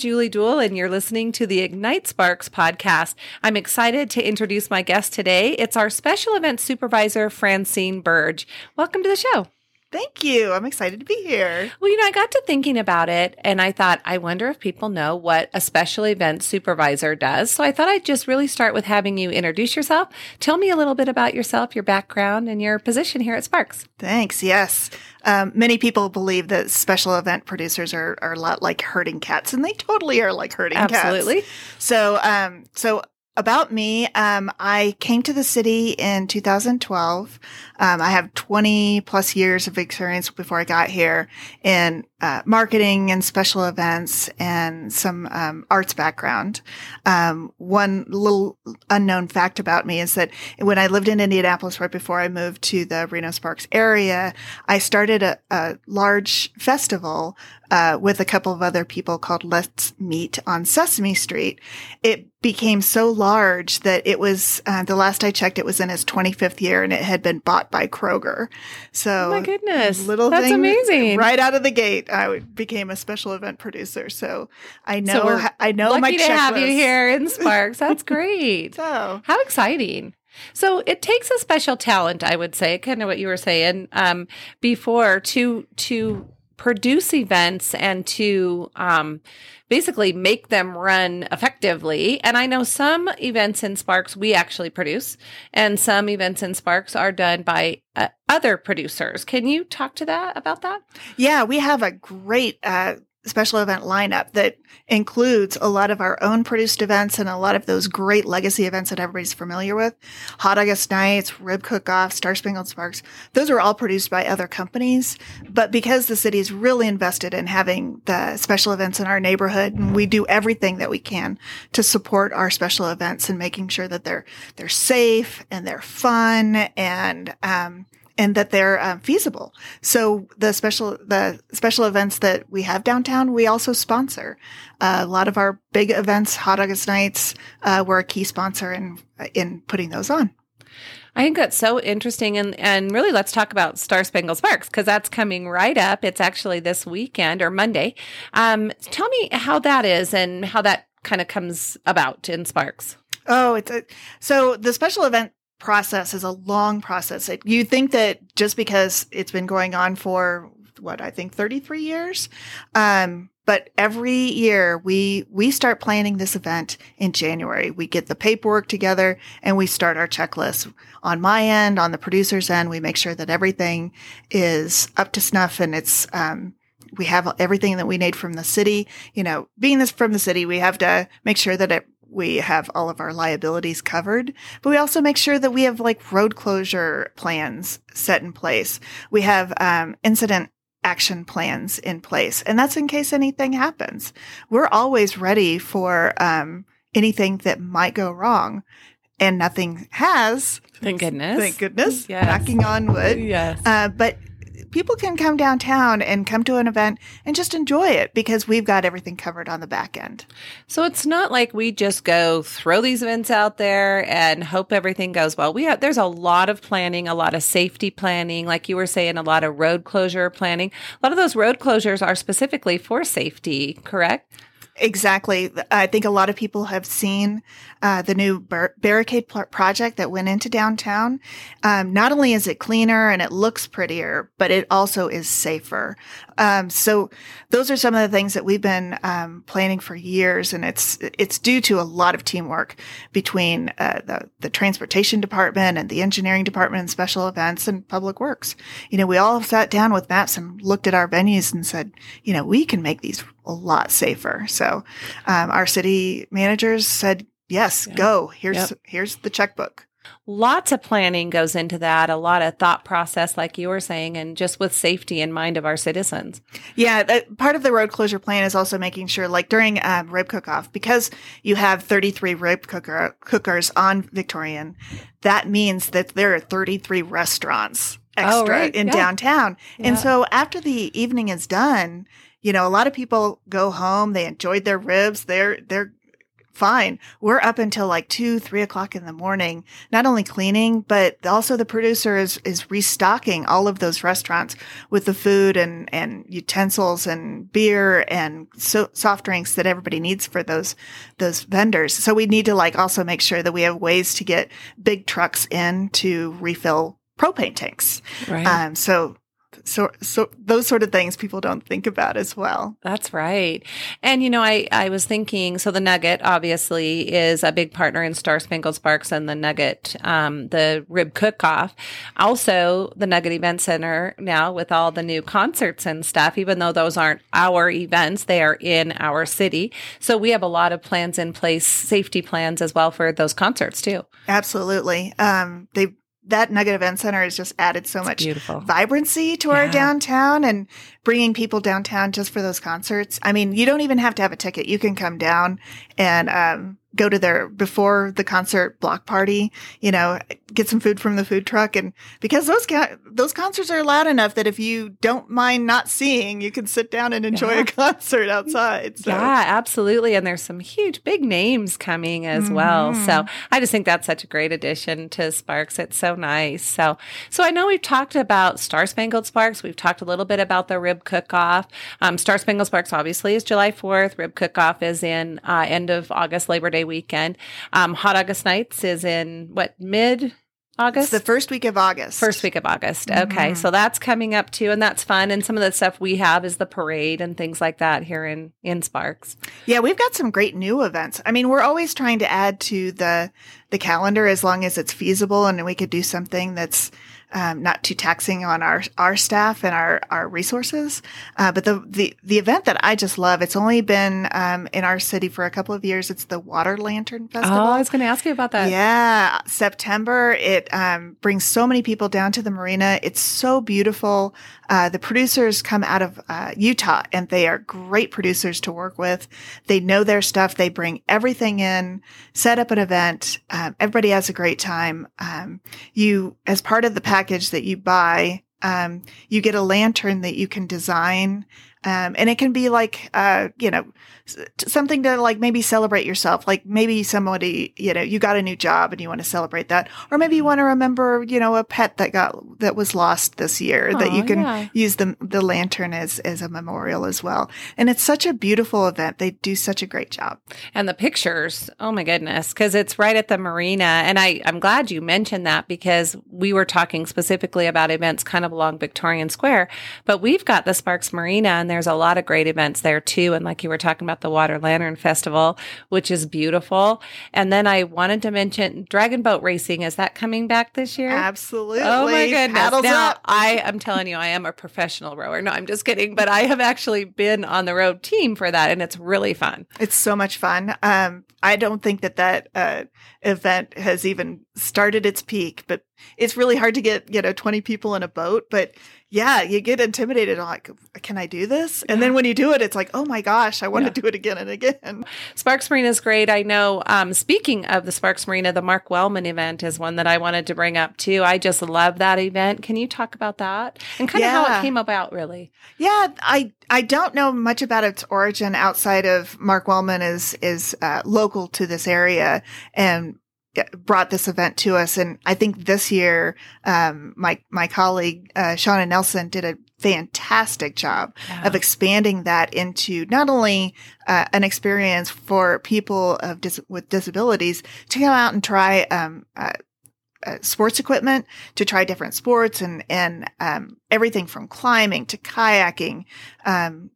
Julie Duell, and you're listening to the Ignite Sparks podcast. I'm excited to introduce my guest today. It's our special event supervisor, Francine Burge. Welcome to the show. Thank you. I'm excited to be here. Well, you know, I got to thinking about it and I thought, I wonder if people know what a special event supervisor does. So I thought I'd just really start with having you introduce yourself. Tell me a little bit about yourself, your background, and your position here at Sparks. Thanks. Yes. Um, many people believe that special event producers are, are a lot like herding cats, and they totally are like herding Absolutely. cats. Absolutely. So, um, so about me, um, I came to the city in 2012. Um, I have 20 plus years of experience before I got here in uh, marketing and special events and some um, arts background. Um, one little unknown fact about me is that when I lived in Indianapolis right before I moved to the Reno Sparks area, I started a, a large festival uh, with a couple of other people called Let's Meet on Sesame Street. It became so large that it was uh, the last I checked, it was in its 25th year, and it had been bought by Kroger. So, oh my goodness, little that's amazing! Right out of the gate, I became a special event producer. So I know, so I know lucky my to checklist. have you here in Sparks. That's great. so How exciting. So it takes a special talent, I would say, kind of what you were saying um, before to to produce events and to um, basically make them run effectively. And I know some events in Sparks we actually produce, and some events in Sparks are done by uh, other producers. Can you talk to that about that? Yeah, we have a great uh, special event lineup that includes a lot of our own produced events and a lot of those great legacy events that everybody's familiar with. Hot August Nights, Rib Cook Off, Star Spangled Sparks. Those are all produced by other companies. But because the city's really invested in having the special events in our neighborhood and we do everything that we can to support our special events and making sure that they're, they're safe and they're fun and, um, and that they're um, feasible. So the special the special events that we have downtown, we also sponsor. Uh, a lot of our big events, Hot August Nights, uh, we're a key sponsor in in putting those on. I think that's so interesting, and and really, let's talk about Star Spangled Sparks because that's coming right up. It's actually this weekend or Monday. Um, tell me how that is and how that kind of comes about in Sparks. Oh, it's a, so the special event process is a long process. It, you think that just because it's been going on for what I think 33 years, um, but every year we we start planning this event in January. We get the paperwork together and we start our checklist. On my end, on the producer's end, we make sure that everything is up to snuff and it's um, we have everything that we need from the city. You know, being this from the city, we have to make sure that it we have all of our liabilities covered, but we also make sure that we have like road closure plans set in place. We have um, incident action plans in place, and that's in case anything happens. We're always ready for um, anything that might go wrong, and nothing has. Thank goodness. Thank goodness. Yes. Knocking on wood. Yes. Uh, but people can come downtown and come to an event and just enjoy it because we've got everything covered on the back end. So it's not like we just go throw these events out there and hope everything goes well. We have there's a lot of planning, a lot of safety planning, like you were saying, a lot of road closure planning. A lot of those road closures are specifically for safety, correct? Exactly. I think a lot of people have seen uh, the new bar- barricade pl- project that went into downtown. Um, not only is it cleaner and it looks prettier, but it also is safer. Um, so those are some of the things that we've been um, planning for years, and it's it's due to a lot of teamwork between uh, the the transportation department and the engineering department and special events and public works. You know, we all sat down with maps and looked at our venues and said, you know, we can make these a lot safer. So um, our city managers said, yes, Yeah. go. Here's Yep. here's the checkbook. Lots of planning goes into that, a lot of thought process, like you were saying, and just with safety in mind of our citizens. Yeah, part of the road closure plan is also making sure, like during um, rib cook off, because you have 33 rib cooker cookers on Victorian, that means that there are 33 restaurants extra Oh, right. in Yeah. downtown. And so after the evening is done, you know, a lot of people go home, they enjoyed their ribs, they're they're fine. We're up until like two, three o'clock in the morning, not only cleaning, but also the producer is, is restocking all of those restaurants with the food and, and utensils and beer and so, soft drinks that everybody needs for those, those vendors. So we need to like also make sure that we have ways to get big trucks in to refill propane tanks. Right. Um, so so so those sort of things people don't think about as well. That's right. And you know i i was thinking so the nugget obviously is a big partner in star spangled sparks and the nugget um, the rib cook off also the nugget event center now with all the new concerts and stuff even though those aren't our events they are in our city. So we have a lot of plans in place safety plans as well for those concerts too. Absolutely. Um, they that Nugget Event Center has just added so it's much beautiful. vibrancy to yeah. our downtown and bringing people downtown just for those concerts. I mean, you don't even have to have a ticket. You can come down and um, go to their before the concert block party, you know, get some food from the food truck. And because those, those concerts are loud enough that if you don't mind not seeing, you can sit down and enjoy yeah. a concert outside. So. Yeah, absolutely. And there's some huge big names coming as mm-hmm. well. So I just think that's such a great addition to Sparks. It's so nice. So, so I know we've talked about Star Spangled Sparks. We've talked a little bit about the rib cook off. Um, Star Spangled Sparks obviously is July 4th. Rib cook off is in uh, end of August, Labor Day weekend. Um, Hot August Nights is in what mid August? It's the first week of August. First week of August. Mm-hmm. Okay. So that's coming up too. And that's fun. And some of the stuff we have is the parade and things like that here in, in Sparks. Yeah, we've got some great new events. I mean, we're always trying to add to the the calendar as long as it's feasible and we could do something that's um, not too taxing on our our staff and our our resources. Uh, but the the the event that I just love, it's only been um, in our city for a couple of years. It's the Water Lantern Festival. Oh, I was going to ask you about that. Yeah, September. It um, brings so many people down to the marina. It's so beautiful. Uh, the producers come out of uh, Utah, and they are great producers to work with. They know their stuff. They bring everything in, set up an event. Um, everybody has a great time. Um, you, as part of the package that you buy, um, you get a lantern that you can design um, and it can be like, uh, you know, something to like maybe celebrate yourself. Like maybe somebody, you know, you got a new job and you want to celebrate that. Or maybe you want to remember, you know, a pet that got, that was lost this year that you can yeah. use the, the lantern as, as a memorial as well. And it's such a beautiful event. They do such a great job. And the pictures, oh my goodness, because it's right at the marina. And I, I'm glad you mentioned that because we were talking specifically about events kind of along Victorian Square, but we've got the Sparks Marina and there's a lot of great events there too. And like you were talking about the Water Lantern Festival, which is beautiful. And then I wanted to mention Dragon Boat Racing. Is that coming back this year? Absolutely. Oh my goodness. Paddles now, up. I am telling you, I am a professional rower. No, I'm just kidding. But I have actually been on the road team for that and it's really fun. It's so much fun. Um, I don't think that that uh, event has even started its peak, but it's really hard to get, you know, 20 people in a boat. But yeah, you get intimidated. Like, can I do this? And then when you do it, it's like, oh my gosh, I want yeah. to do it again and again. Sparks Marina is great. I know. Um, speaking of the Sparks Marina, the Mark Wellman event is one that I wanted to bring up too. I just love that event. Can you talk about that and kind yeah. of how it came about, really? Yeah, I I don't know much about its origin outside of Mark Wellman is is uh, local to this area and brought this event to us. And I think this year, um, my, my colleague, uh, Shauna Nelson did a fantastic job yeah. of expanding that into not only, uh, an experience for people of dis- with disabilities to come out and try, um, uh, uh, sports equipment to try different sports and and um, everything from climbing to kayaking um,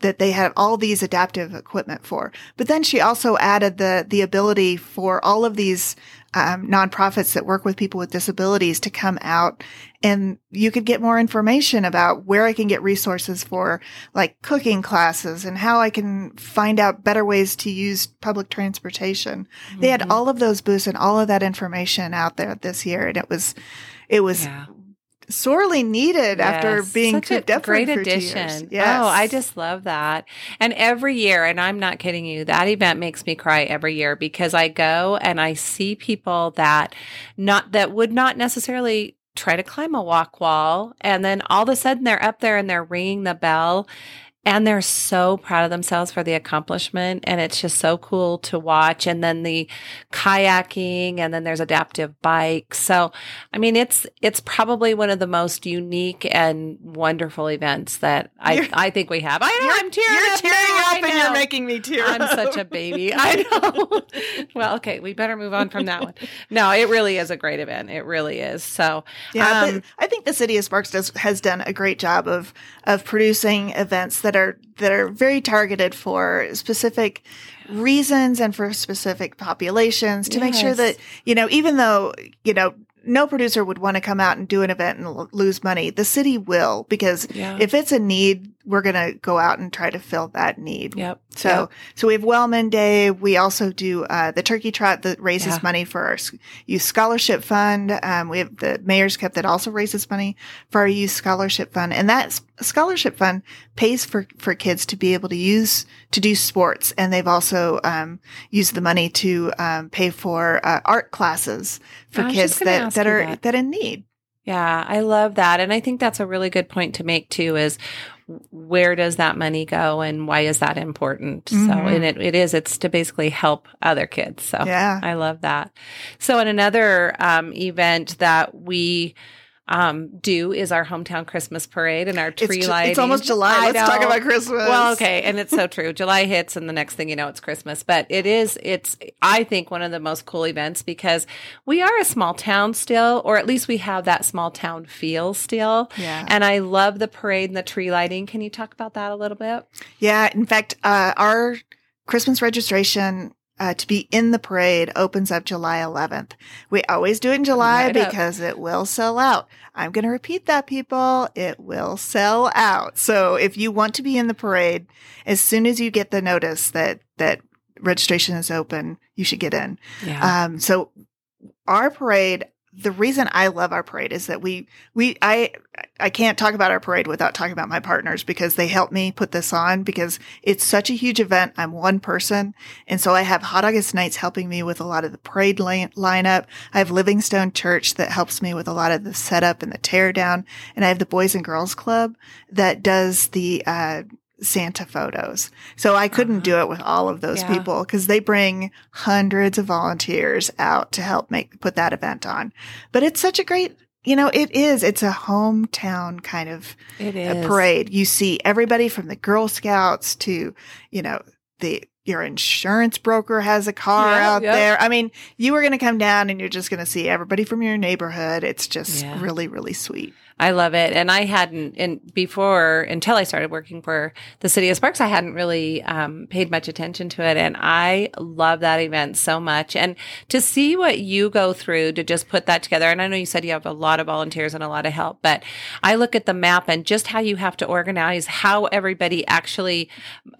that they had all these adaptive equipment for. But then she also added the the ability for all of these um, nonprofits that work with people with disabilities to come out and you could get more information about where I can get resources for like cooking classes and how I can find out better ways to use public transportation. Mm-hmm. They had mm-hmm. all of those booths and all of that information out there this year and it was it was yeah sorely needed yes, after being cooped up great for addition. Oh, yes. Oh, I just love that. And every year, and I'm not kidding you, that event makes me cry every year because I go and I see people that not that would not necessarily try to climb a walk wall and then all of a sudden they're up there and they're ringing the bell and they're so proud of themselves for the accomplishment and it's just so cool to watch and then the kayaking and then there's adaptive bikes so i mean it's it's probably one of the most unique and wonderful events that i i think we have i know i'm tearing you're up, tearing now, up and you're making me tear I'm up. such a baby. I know. well, okay, we better move on from that one. No, it really is a great event. It really is. So, Yeah, um, I think the city of Sparks does, has done a great job of of producing events that are that are very targeted for specific reasons and for specific populations to make sure that you know even though you know no producer would want to come out and do an event and l- lose money the city will because yeah. if it's a need we're going to go out and try to fill that need yep. so, Yep. so we have Wellman Day. We also do uh, the Turkey Trot that raises Yeah. money for our youth scholarship fund. Um, we have the Mayor's Cup that also raises money for our youth scholarship fund, and that scholarship fund pays for for kids to be able to use to do sports, and they've also um, used the money to um, pay for uh, art classes for kids that that are that. that in need. Yeah, I love that. And I think that's a really good point to make too is where does that money go and why is that important? So, Mhm. and it, it is, it's to basically help other kids. So, Yeah. I love that. So, in another um, event that we um, do is our hometown Christmas parade and our tree It's, lighting. it's almost July. I Let's talk about Christmas. Well, okay, and it's so true. July hits, and the next thing you know, it's Christmas. But it is, it's, I think, one of the most cool events because we are a small town still, or at least we have that small town feel still. Yeah. And I love the parade and the tree lighting. Can you talk about that a little bit? Yeah, in fact, uh, our Christmas registration uh, to be in the parade opens up July 11th. We always do it in July Right up. because it will sell out. I'm going to repeat that, people. It will sell out. So if you want to be in the parade, as soon as you get the notice that that registration is open, you should get in. Yeah. Um, so our parade, the reason I love our parade is that we, we, I, I can't talk about our parade without talking about my partners because they help me put this on because it's such a huge event. I'm one person. And so I have Hot August Nights helping me with a lot of the parade line- lineup. I have Livingstone Church that helps me with a lot of the setup and the teardown. And I have the Boys and Girls Club that does the, uh, Santa photos. So I couldn't do uh-huh. it with all of those Yeah. people because they bring hundreds of volunteers out to help make put that event on. But it's such a great, you know, it is. It's a hometown kind of it a parade. You see everybody from the Girl Scouts to, you know, the your insurance broker has a car Yeah, out yep. there. I mean, you are going to come down and you're just going to see everybody from your neighborhood. It's just Yeah. really, really sweet. I love it. And I hadn't, and before, until I started working for the city of Sparks, I hadn't really um, paid much attention to it. And I love that event so much. And to see what you go through to just put that together. And I know you said you have a lot of volunteers and a lot of help, but I look at the map and just how you have to organize how everybody actually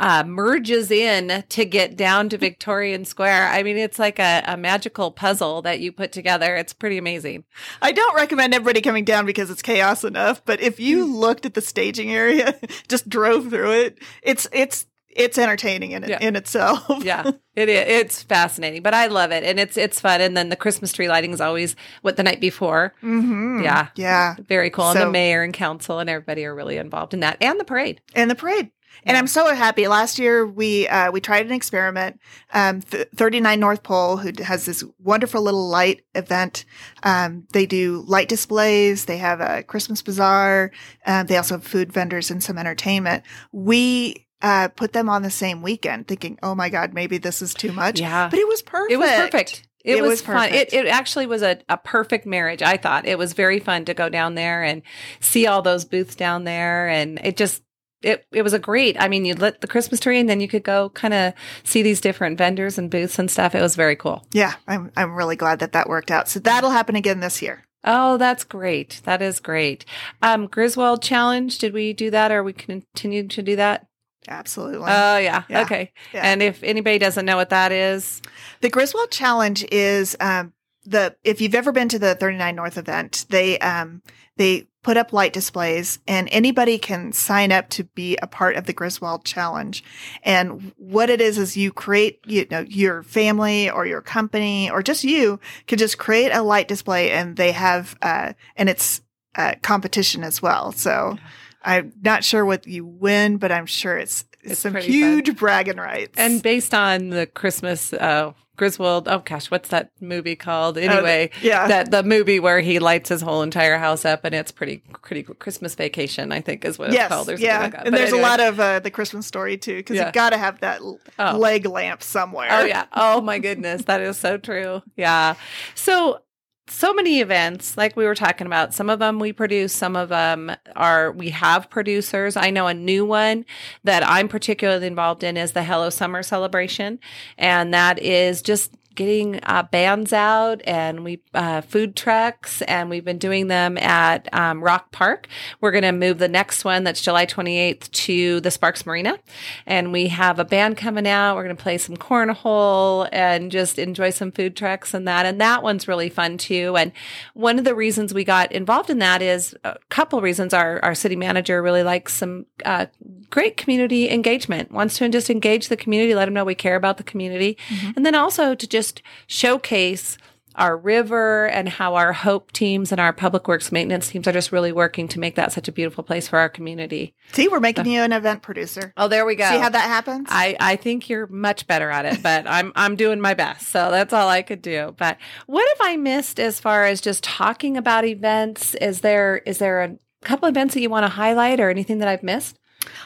uh, merges in to get down to Victorian Square. I mean, it's like a, a magical puzzle that you put together. It's pretty amazing. I don't recommend everybody coming down because it's chaos enough, but if you Mm. looked at the staging area, just drove through it, it's it's it's entertaining in Yeah. in itself. yeah, it is. It's fascinating, but I love it, and it's it's fun. And then the Christmas tree lighting is always what the night before. hmm Yeah. Yeah. Very cool. and the mayor and council and everybody are really involved in that, and the parade. and the parade. And Yeah. I'm so happy. Last year we uh, we tried an experiment. Um, th- 39 North Pole, who has this wonderful little light event. Um, they do light displays. They have a Christmas bazaar. Um, they also have food vendors and some entertainment. We uh, put them on the same weekend, thinking, "Oh my God, maybe this is too much." Yeah, But it was perfect. it was perfect. It, It was, was fun. It, it actually was a, a perfect marriage. I thought it was very fun to go down there and see all those booths down there, and it just it it was a great. I mean, you lit the Christmas tree, and then you could go kind of see these different vendors and booths and stuff. It was very cool. Yeah, I'm I'm really glad that that worked out. So that'll happen again this year. Oh, that's great. That is great. Um, Griswold Challenge, did we do that or we continue to do that? Absolutely. Oh, yeah. Yeah. Okay. Yeah. And if anybody doesn't know what that is, The Griswold Challenge is um, the if you've ever been to the 39 North event, they um, they put up light displays, and anybody can sign up to be a part of the Griswold Challenge. And what it is is you create you know your family or your company or just you can just create a light display, and they have uh, and it's uh, competition as well. So. I'm not sure what you win, but I'm sure it's, it's, some huge bragging rights. And based on the Christmas, uh, Griswold, oh gosh, what's that movie called? Anyway, yeah. that the movie where he lights his whole entire house up and it's pretty, pretty Christmas vacation, I think is what it's called. yeah, like and But there's anyway. a lot of uh, the Christmas story too, because Yeah. you got to have that Oh. leg lamp somewhere. Oh yeah. Oh my goodness, that is so true. Yeah. So so many events like we were talking about some of them we produce some of them are we have producers. I know a new one that i'm particularly involved in is the hello summer celebration and that is just getting uh, bands out and we uh, food trucks and we've been doing them at um, rock park. We're going to move the next one that's july 28th to the sparks marina. And we have a band coming out. We're going to play some cornhole and just enjoy some food trucks and that. And that one's really fun too. And one of the reasons we got involved in that is a couple reasons. Our, our city manager really likes some uh, great community engagement wants to just engage the community let them know we care about the community. And then also to just showcase our river and how our hope teams and our public works maintenance teams are just really working to make that such a beautiful place for our community See, we're making you an event producer. oh there we go See how that happens? I, I think you're much better at it, but I'm I'm doing my best. So that's all I could do. But what have I missed as far as just talking about events? Is there is there a couple events that you want to highlight or anything that I've missed?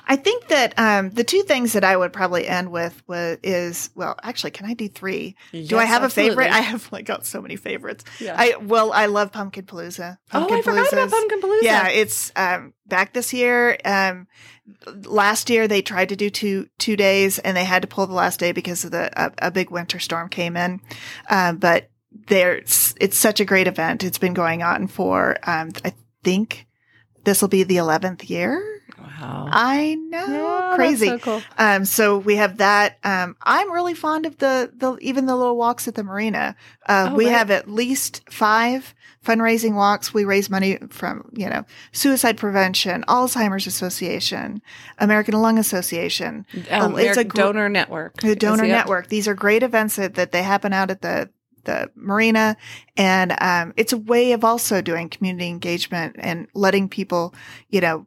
I think that um, the two things that I would probably end with was, is well, actually, can I do three? do I Yes, have a favorite? I have like got so many favorites. Yeah. I well, I love Pumpkin Palooza. oh, I forgot about Pumpkin Palooza. Yeah, it's um, back this year. Um, last year they tried to do two two days, and they had to pull the last day because of the a, a big winter storm came in. Um, but there's it's such a great event. It's been going on for um, I think this will be the eleventh year. Wow. I know, Yeah, that's crazy. so cool. Um, so we have that. Um, I'm really fond of the, the, even the little walks at the marina. Uh, Oh, we right. have at least five fundraising walks. We raise money from, you know, suicide prevention, Alzheimer's Association, American Lung Association, Um, it's a gr- donor network. the Donor Network. These are great events that, that they happen out at the, the marina. And, um, it's a way of also doing community engagement and letting people, you know,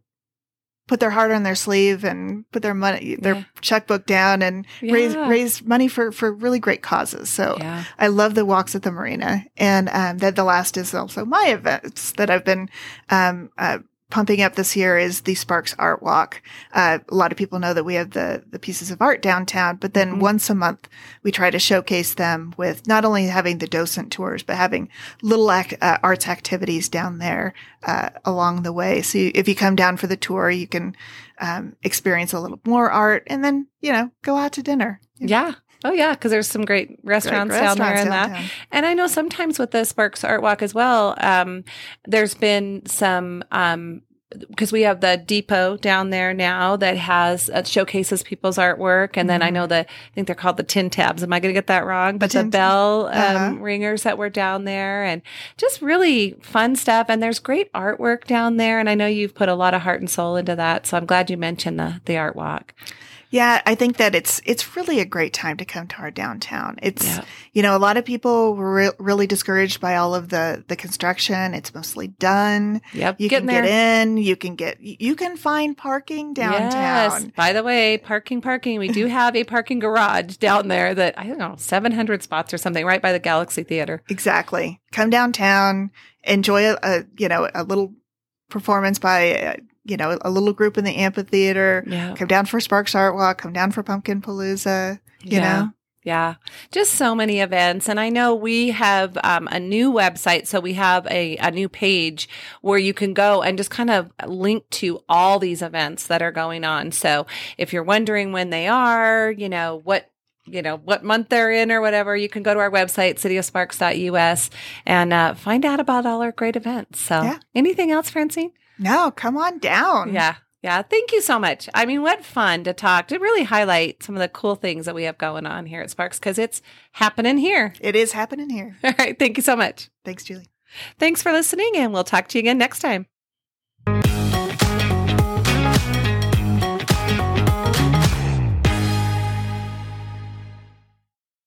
put their heart on their sleeve and put their money, their Yeah. checkbook down and raise, Yeah. raise money for, for really great causes. So Yeah. I love the walks at the marina. And, um, then the last is also my events that I've been, um, uh, pumping up this year is the Sparks Art Walk. Uh, a lot of people know that we have the, the pieces of art downtown, but then Mhm. once a month we try to showcase them with not only having the docent tours, but having little act, uh, arts activities down there, uh, along the way. So you, if you come down for the tour, you can, um, experience a little more art and then, you know, go out to dinner. Yeah. Oh yeah, because there's some great restaurants, Great down there restaurants and that. And I know sometimes with the Sparks Art Walk as well, um, there's been some um, because we have the depot down there now that has uh, showcases people's artwork, and then I know the I think they're called the tin tabs. Am I going to get that wrong? But the bell um, uh-huh. ringers that were down there, and just really fun stuff. And there's great artwork down there, and I know you've put a lot of heart and soul into that. So I'm glad you mentioned the the art walk. Yeah, I think that it's it's really a great time to come to our downtown. It's Yeah. you know a lot of people were re- really discouraged by all of the the construction. It's mostly done. Yep, You getting can there. get in. You can get you can find parking downtown. Yes. By the way, parking, parking. We do have a parking garage down there that I don't know, seven hundred spots or something, right by the Galaxy Theater. Exactly. Come downtown, enjoy a, a you know a little performance by uh, you know a little group in the amphitheater. Yeah, Come down for Sparks Art Walk. Come down for Pumpkin Palooza. You yeah. know. Yeah, just so many events. And I know we have um, a new website. So we have a, a new page where you can go and just kind of link to all these events that are going on. So if you're wondering when they are, you know, what you know what month they're in or whatever you can go to our website cityofsparks.us and uh, find out about all our great events so Yeah. anything else francine No, come on down. yeah. Yeah. Thank you so much. I mean what fun to talk to really highlight some of the cool things that we have going on here at sparks because it's happening here. It is happening here. all right. Thank you so much. Thanks, Julie. thanks for listening and we'll talk to you again next time